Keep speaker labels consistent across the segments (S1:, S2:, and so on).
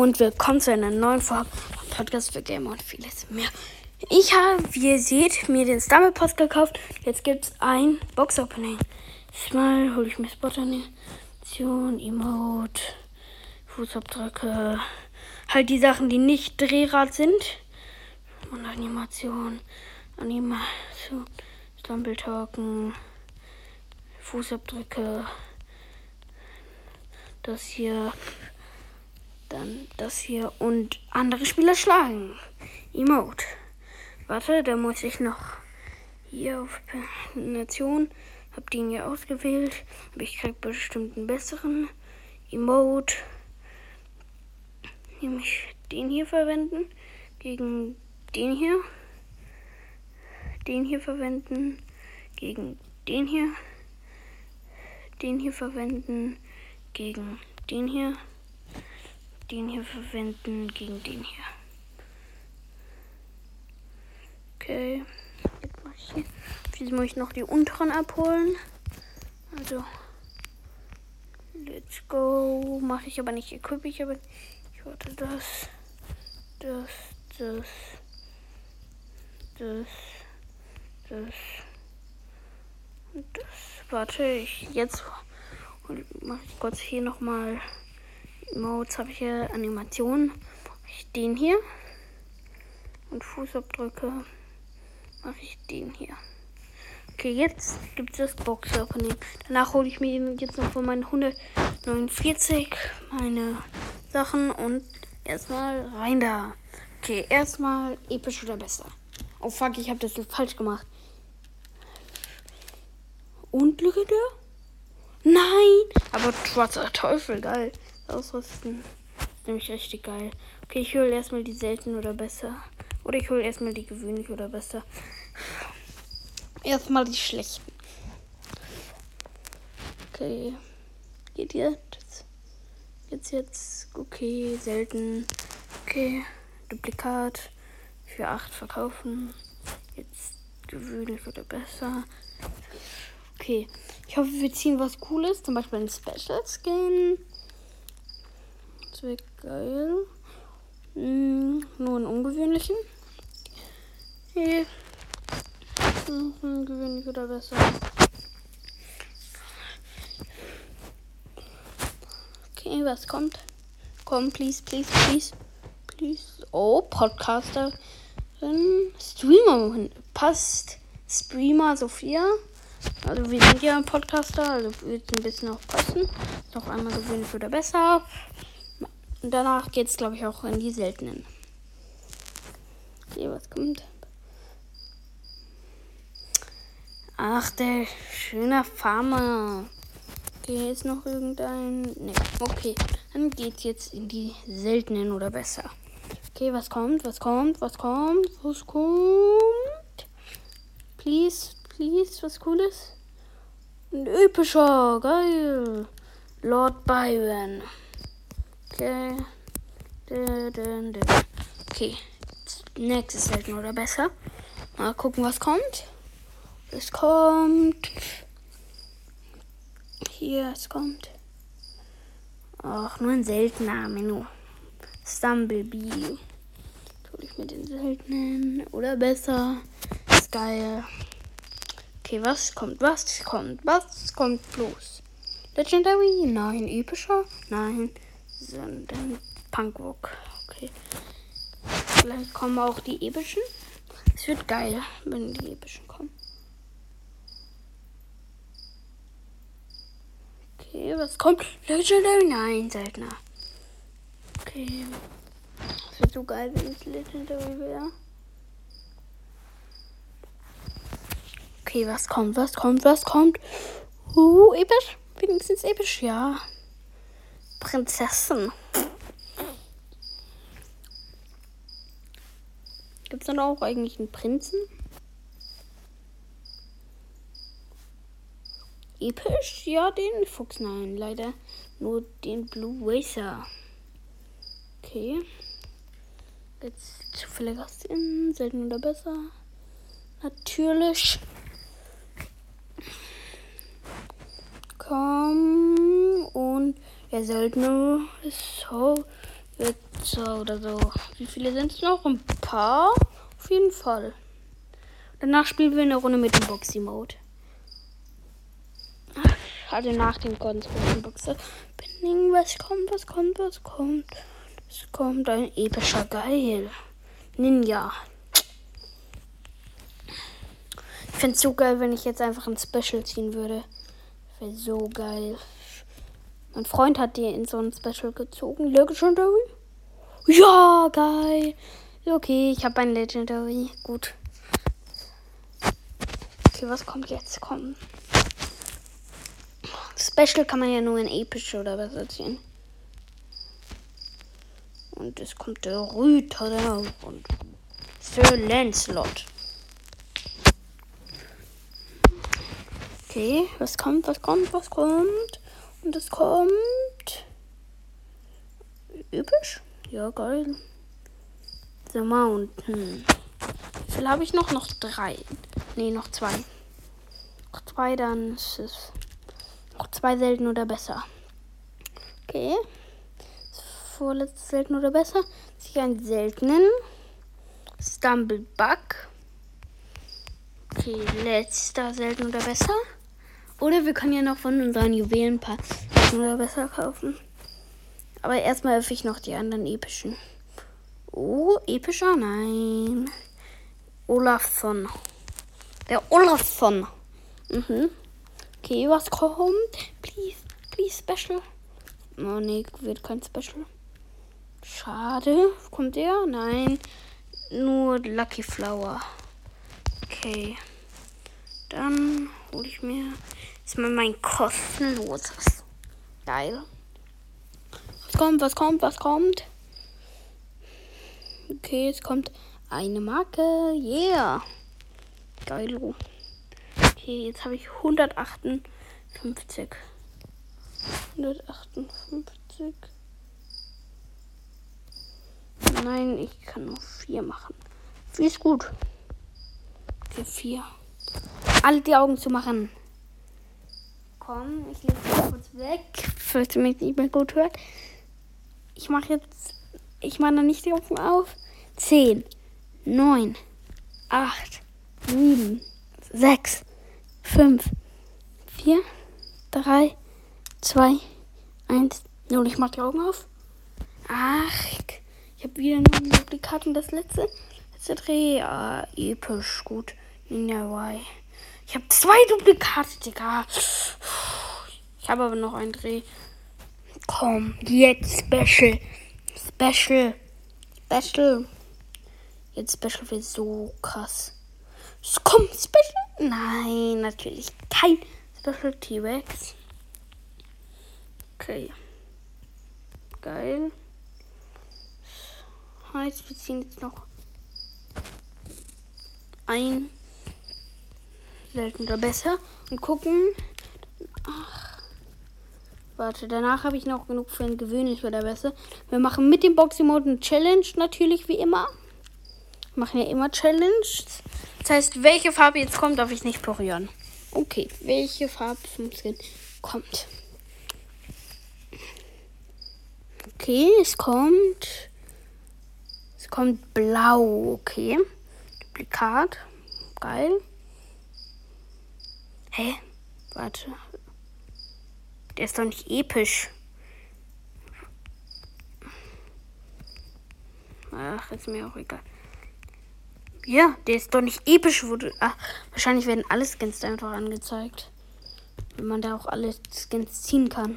S1: und willkommen zu einer neuen Folge vom Podcast für Gamer und vieles mehr. Ich habe, wie ihr seht, mir den Stumble Post gekauft. Jetzt gibt es ein Box Opening. Mal hole ich mir Spot-Animation, Emote, Fußabdrücke. Halt die Sachen, die nicht Drehrad sind. Und Animation, Animation, Stumble Token, Fußabdrücke. Das hier dann das hier und andere Spieler schlagen. Emote. Warte, da muss ich noch hier auf Nation. Hab den hier ausgewählt. Aber ich krieg bestimmt einen besseren. Emote. Nämlich den hier verwenden. Gegen den hier. Den hier verwenden. Gegen den hier. Den hier verwenden. Gegen den hier den hier verwenden gegen den hier. Okay. Jetzt muss ich noch die unteren abholen. Also. Let's go. Mache ich aber nicht equip ich aber. Ich warte das. Das. Das. Das. Das. Und das. Warte, ich jetzt mache ich kurz hier nochmal Modes habe ich hier Animationen. Ich den hier. Und Fußabdrücke mache ich den hier. Okay, jetzt gibt es das Box Opening. Danach hole ich mir jetzt noch von meinen 149 meine Sachen und erstmal rein da. Okay, erstmal episch oder besser. Oh fuck, ich habe das jetzt falsch gemacht. Und legendär? Nein! Aber schwarzer Teufel, geil ausrüsten. Nämlich richtig geil. Okay, ich hole erstmal die selten oder besser. Oder ich hole erstmal die gewöhnlich oder besser. Erstmal die schlechten. Okay. Geht jetzt? Jetzt jetzt. Okay, selten. Okay. Duplikat. Für 8 verkaufen. Jetzt gewöhnlich oder besser. Okay. Ich hoffe, wir ziehen was Cooles. Zum Beispiel ein Special Skin. Wäre geil. Hm, nur einen ungewöhnlichen. Hm, ungewöhnlich oder besser. Okay, was kommt? Komm, please, please, please. Please. Oh, Podcaster. Streamer passt. Streamer Sophia. Also wir sind ja ein Podcaster, also wird ein bisschen auch passen. Noch einmal gewöhnlich oder besser. Und danach geht es, glaube ich, auch in die seltenen. Okay, was kommt? Ach, der schöne Farmer. Okay, ist noch irgendein. Ne, okay. Dann geht's jetzt in die seltenen oder besser. Okay, was kommt? Was kommt? Was kommt? Was kommt? Please, please, was cooles? Ein epischer, geil. Lord Byron. Okay. Nächstes selten oder besser. Mal gucken, was kommt. Es kommt. Hier, es kommt. Ach, nur ein seltener Menü. Stumblebee. Tue ich mit den seltenen. Oder besser. Ist geil. Okay, was kommt? Was kommt? Was kommt bloß? Legendary? Nein. Epischer? Nein sondern Punkrock. Okay. Vielleicht kommen auch die epischen. Es wird geil, wenn die epischen kommen. Okay, was kommt? Legendary? Nein, seltener. Okay. Es wird so geil, wenn es Legendary wäre. Okay, was kommt? Was kommt? Was kommt? Uh, episch? Wenigstens episch, ja. Prinzessin. Gibt es dann auch eigentlich einen Prinzen? Episch? Ja, den Fuchs. Nein, leider nur den Blue Racer. Okay. Jetzt zufällig aus den selten oder besser. Natürlich. Komm der Söldner ist so Spitzer oder so. Wie viele sind es noch? Ein paar? Auf jeden Fall. Danach spielen wir eine Runde mit dem Boxy-Mode. Also nach dem ganz großen Boxer. Binding, was kommt, was kommt, was kommt. Es kommt ein epischer Geil. Ninja. Ich fände es so geil, wenn ich jetzt einfach ein Special ziehen würde. Wäre so geil. Mein Freund hat die in so ein Special gezogen. Legendary? Ja, geil. Okay, ich habe ein Legendary. Gut. Okay, was kommt jetzt? Komm. Special kann man ja nur in episch oder was erzählen. Und es kommt der Rüter und Sir Lancelot. Okay, was kommt, was kommt, was kommt? Und es kommt. Üblich? Ja, geil. The Mountain. Wie viel habe ich noch? Noch drei. Nee, noch zwei. Noch zwei, dann ist es. Noch zwei selten oder besser. Okay vorletzte selten oder besser. Sich einen seltenen Stumblebug. Okay, letzter selten oder besser. Oder wir können ja noch von unseren Juwelen paar oder besser kaufen. Aber erstmal öffne ich noch die anderen epischen. Oh, epischer? Nein. Olafsson. Der Olafsson. Mhm. Okay, was kommt? Please, please, Special. Oh nee, wird kein Special. Schade. Kommt der? Nein. Nur Lucky Flower. Okay. Dann hole ich mir jetzt mal mein kostenloses. Geil. Was kommt, was kommt, was kommt? Okay, es kommt eine Marke. Yeah. Geil. Okay, jetzt habe ich 158. 158. Nein, ich kann nur vier machen. Vier ist gut. Für vier. Alle die Augen zu machen. Komm, ich lege es kurz weg, falls ihr mich nicht mehr gut hört. Ich mache jetzt. Ich mache noch nicht die Augen auf. Zehn, neun, acht, sieben, sechs, fünf, vier, drei, zwei, eins, null. Ich mache die Augen auf. Acht. Ich habe wieder nur ein Duplikat und das letzte. Letzte Dreh. Ah, episch. Gut. Ninja Y. Ich habe zwei Duplikate, Digga. Habe aber noch einen Dreh. Komm, jetzt Special. Special. Special. Jetzt Special wird so krass. Komm, Special. Nein, natürlich kein Special T-Rex. Okay. Geil heißt, wir ziehen jetzt noch ein selten oder besser und gucken. Ach, warte, danach habe ich noch genug für ein gewöhnlich oder besser. Wir machen mit dem Boxing Mode eine Challenge natürlich wie immer. Wir machen ja immer Challenge. Das heißt, welche Farbe jetzt kommt, darf ich nicht berühren. Okay, welche Farbe vom Skin kommt. Okay, es kommt kommt blau, okay. Duplikat. Geil. Hä? Warte. Der ist doch nicht episch. Ach, ist mir auch egal. Ja, der ist doch nicht episch. Wurde, ach, wahrscheinlich werden alle Skins einfach angezeigt. Wenn man da auch alle Skins ziehen kann.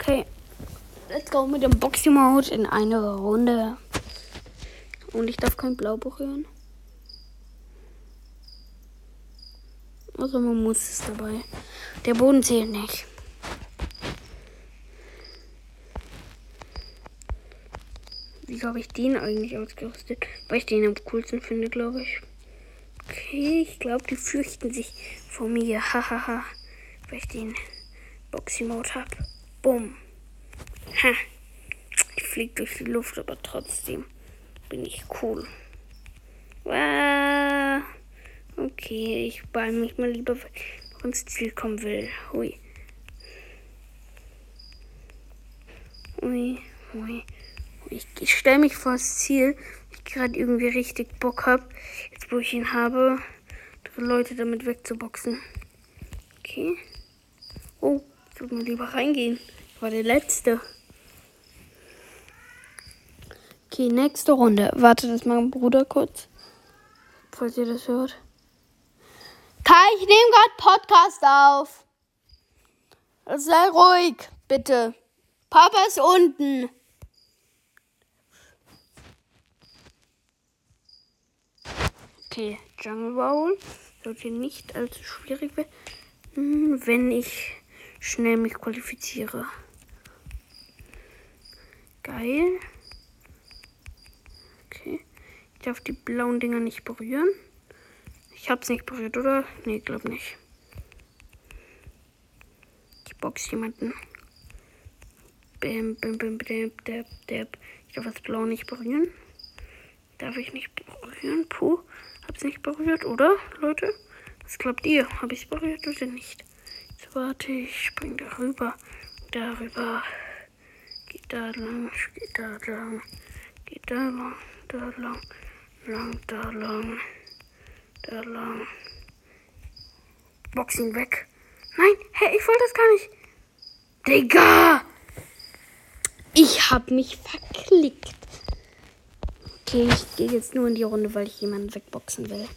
S1: Okay. Let's go mit dem Boxing Mode in eine Runde. Und ich darf kein Blaubuch hören. Also man muss es dabei. Der Boden zählt nicht. Wie habe ich den eigentlich ausgerüstet? Weil ich den am coolsten finde, glaube ich. Okay, ich glaube, die fürchten sich vor mir. Hahaha. Weil ich den Boxy-Mode habe. Bumm. Ha. Ich fliege durch die Luft, aber trotzdem bin ich cool. Ah, okay, ich ball mich mal lieber, wenn ich ins Ziel kommen will. Hui. Hui, hui, Ich, ich stelle mich vor das Ziel, ich gerade irgendwie richtig Bock habe, jetzt wo ich ihn habe, Leute damit wegzuboxen. Okay. Oh, ich würde mal lieber reingehen. Ich war der Letzte. Okay, nächste Runde. Warte, das mein Bruder kurz. Falls ihr das hört. Kai, ich nehme gerade Podcast auf. Sei ruhig, bitte. Papa ist unten. Okay, Jungle Bowl sollte nicht allzu schwierig werden, wenn ich schnell mich qualifiziere. Geil. Okay. Ich darf die blauen Dinger nicht berühren. Ich hab's nicht berührt, oder? Nee, glaub nicht. Ich box jemanden. Bam, bam, bam, bam, dab, dab. Ich darf das Blau nicht berühren. Darf ich nicht berühren? Puh. Hab's nicht berührt, oder, Leute? Was glaubt ihr? Habe ich berührt oder nicht? Jetzt warte, ich spring darüber. Darüber. Geht da lang, geht da lang. Geht da lang, da lang. Lang, da lang. Da lang. Boxing weg. Nein, hey, ich wollte das gar nicht. Digga! Ich hab mich verklickt. Okay, ich gehe jetzt nur in die Runde, weil ich jemanden wegboxen will.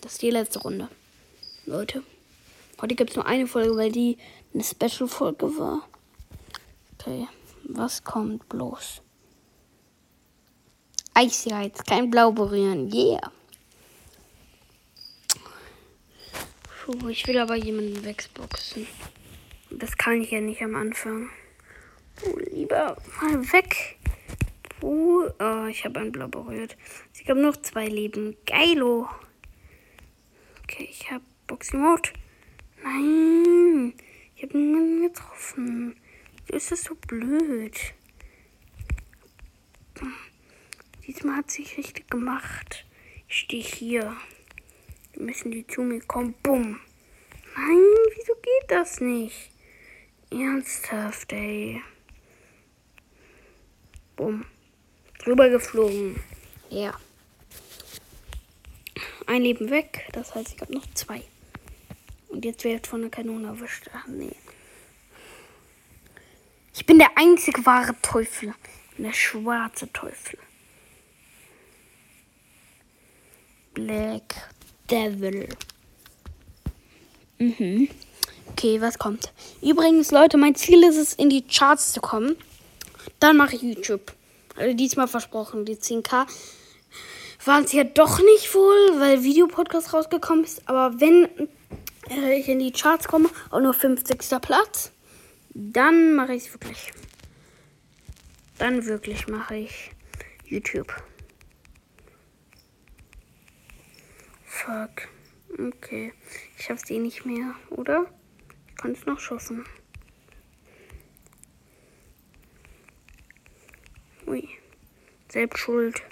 S1: Das ist die letzte Runde. Leute. Heute gibt es nur eine Folge, weil die eine Special-Folge war. Okay, was kommt bloß? Eisreiz, kein Blau berühren. Yeah. Puh, ich will aber jemanden wegboxen. Das kann ich ja nicht am Anfang. Oh, lieber mal weg. Uh, oh, ich habe ein Blau berührt. Ich habe noch zwei Leben. Geilo. Okay, ich habe Boxing Mode. Nein. Ich habe niemanden getroffen. Wieso ist das so blöd? Diesmal hat sich richtig gemacht. Ich stehe hier. Die müssen die zu mir kommen. Bumm. Nein, wieso geht das nicht? Ernsthaft, ey. Bumm drüber geflogen. Ja. Ein Leben weg. Das heißt, ich habe noch zwei. Und jetzt wird von der Kanone erwischt. Ach, nee. Ich bin der einzige wahre Teufel. Der schwarze Teufel. Black Devil. Mhm. Okay, was kommt? Übrigens, Leute, mein Ziel ist es, in die Charts zu kommen. Dann mache ich YouTube. Also diesmal versprochen, die 10k waren es ja doch nicht wohl, weil Videopodcast rausgekommen ist. Aber wenn äh, ich in die Charts komme, auch nur 50. Platz, dann mache ich es wirklich. Dann wirklich mache ich YouTube. Fuck. Okay. Ich schaff's eh nicht mehr, oder? Ich kann es noch schaffen. Ui. Selbst schuld.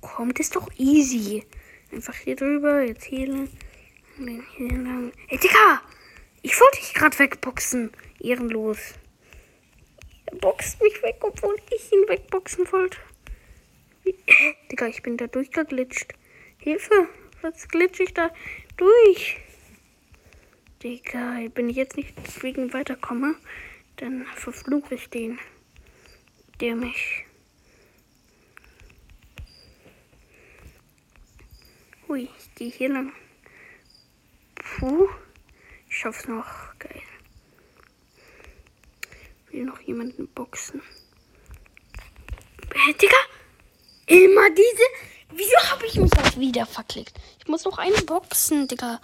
S1: Kommt ist doch easy. Einfach hier drüber, jetzt hier lang. Hier lang. Ey, Digga! Ich wollte dich gerade wegboxen. Ehrenlos. Er boxt mich weg, obwohl ich ihn wegboxen wollte. Digga, ich bin da durchgeglitscht. Hilfe! Was glitsche ich da durch? Digga, wenn ich jetzt nicht deswegen weiterkomme, dann verfluche ich den mich. Hui, ich gehe hier lang. Puh, ich schaff's noch. Geil. Will noch jemanden boxen. Äh, Digga! Immer diese. Wieso habe ich mich auch wieder verklickt? Ich muss noch einen boxen, Digga.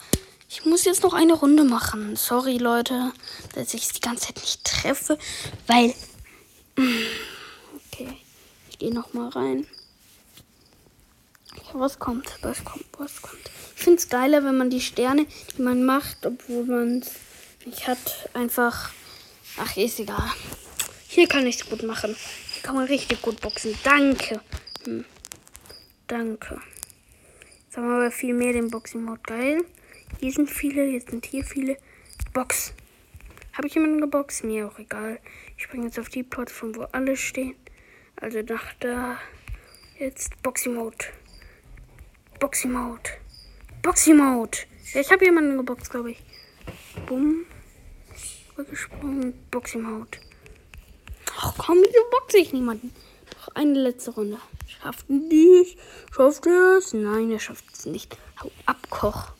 S1: Ich muss jetzt noch eine Runde machen. Sorry, Leute, dass ich es die ganze Zeit nicht treffe, weil. Mh, mm, ich gehe noch mal rein. Was kommt? Was kommt? Was kommt? Ich finde es geiler, wenn man die Sterne, die man macht, obwohl man es nicht hat, einfach. Ach, ist egal. Hier kann ich es gut machen. Hier kann man richtig gut boxen. Danke. Hm. Danke. Jetzt haben wir aber viel mehr den Boxing-Mode. Geil. Hier sind viele, jetzt sind hier viele. Box. Habe ich jemanden geboxt? Mir auch egal. Ich springe jetzt auf die Plattform, wo alle stehen. Also nach da. Jetzt Boxy Mode. Boxy Mode. Boxy Mode. Ja, ich habe jemanden geboxt, glaube ich. Bumm. Rückgesprungen. Boxy Mode. Ach komm, wieso boxe ich niemanden? Noch eine letzte Runde. Schafft dies? Schafft es? Nein, er schafft es nicht. Hau ab, Koch.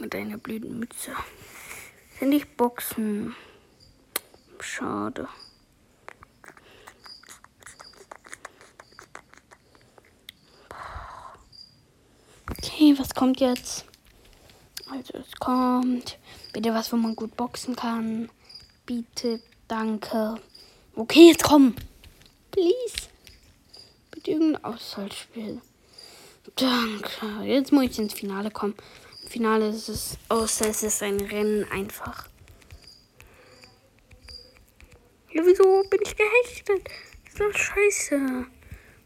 S1: Mit deiner blöden Mütze. Sind ich boxen. Schade. Okay, was kommt jetzt? Also es kommt. Bitte was, wo man gut boxen kann. Bitte, danke. Okay, jetzt komm. Please. Bitte irgendein Auswahlspiel. Danke. Jetzt muss ich ins Finale kommen. Im Finale ist es, außer es ist ein Rennen einfach. Ja, wieso bin ich gehechtet? Das ist doch scheiße.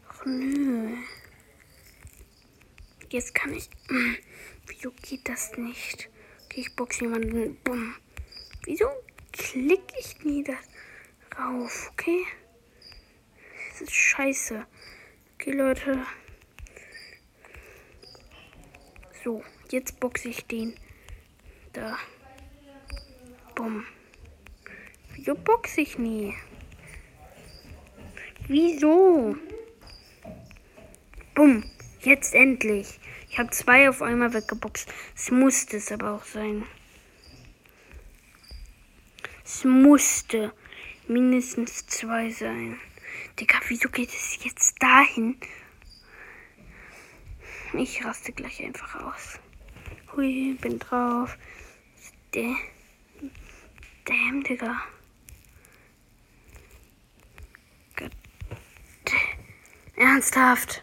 S1: Ach nö. Jetzt kann ich. Hm, wieso geht das nicht? Okay, ich box jemanden. Bumm. Wieso klicke ich nie da rauf? Okay. Das ist scheiße. Okay, Leute. So, jetzt boxe ich den. Da. Bumm. Wieso boxe ich nie? Wieso? Bumm. Jetzt endlich. Ich habe zwei auf einmal weggeboxt. Es musste es aber auch sein. Es musste mindestens zwei sein. Digga, wieso geht es jetzt dahin? Ich raste gleich einfach aus. Hui, bin drauf. Damn, Digga. Ernsthaft.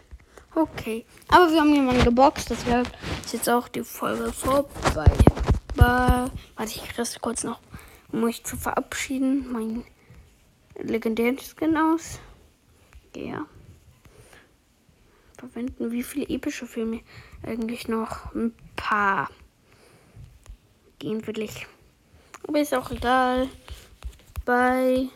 S1: Okay. Aber wir haben jemanden geboxt, deshalb ist jetzt auch die Folge vorbei. Warte, ich reste kurz noch, um euch zu verabschieden. Mein legendären Skin aus. Ja. Verwenden wie viele epische Filme eigentlich noch? Ein paar. Gehen will ich. Aber ist auch egal. Bye.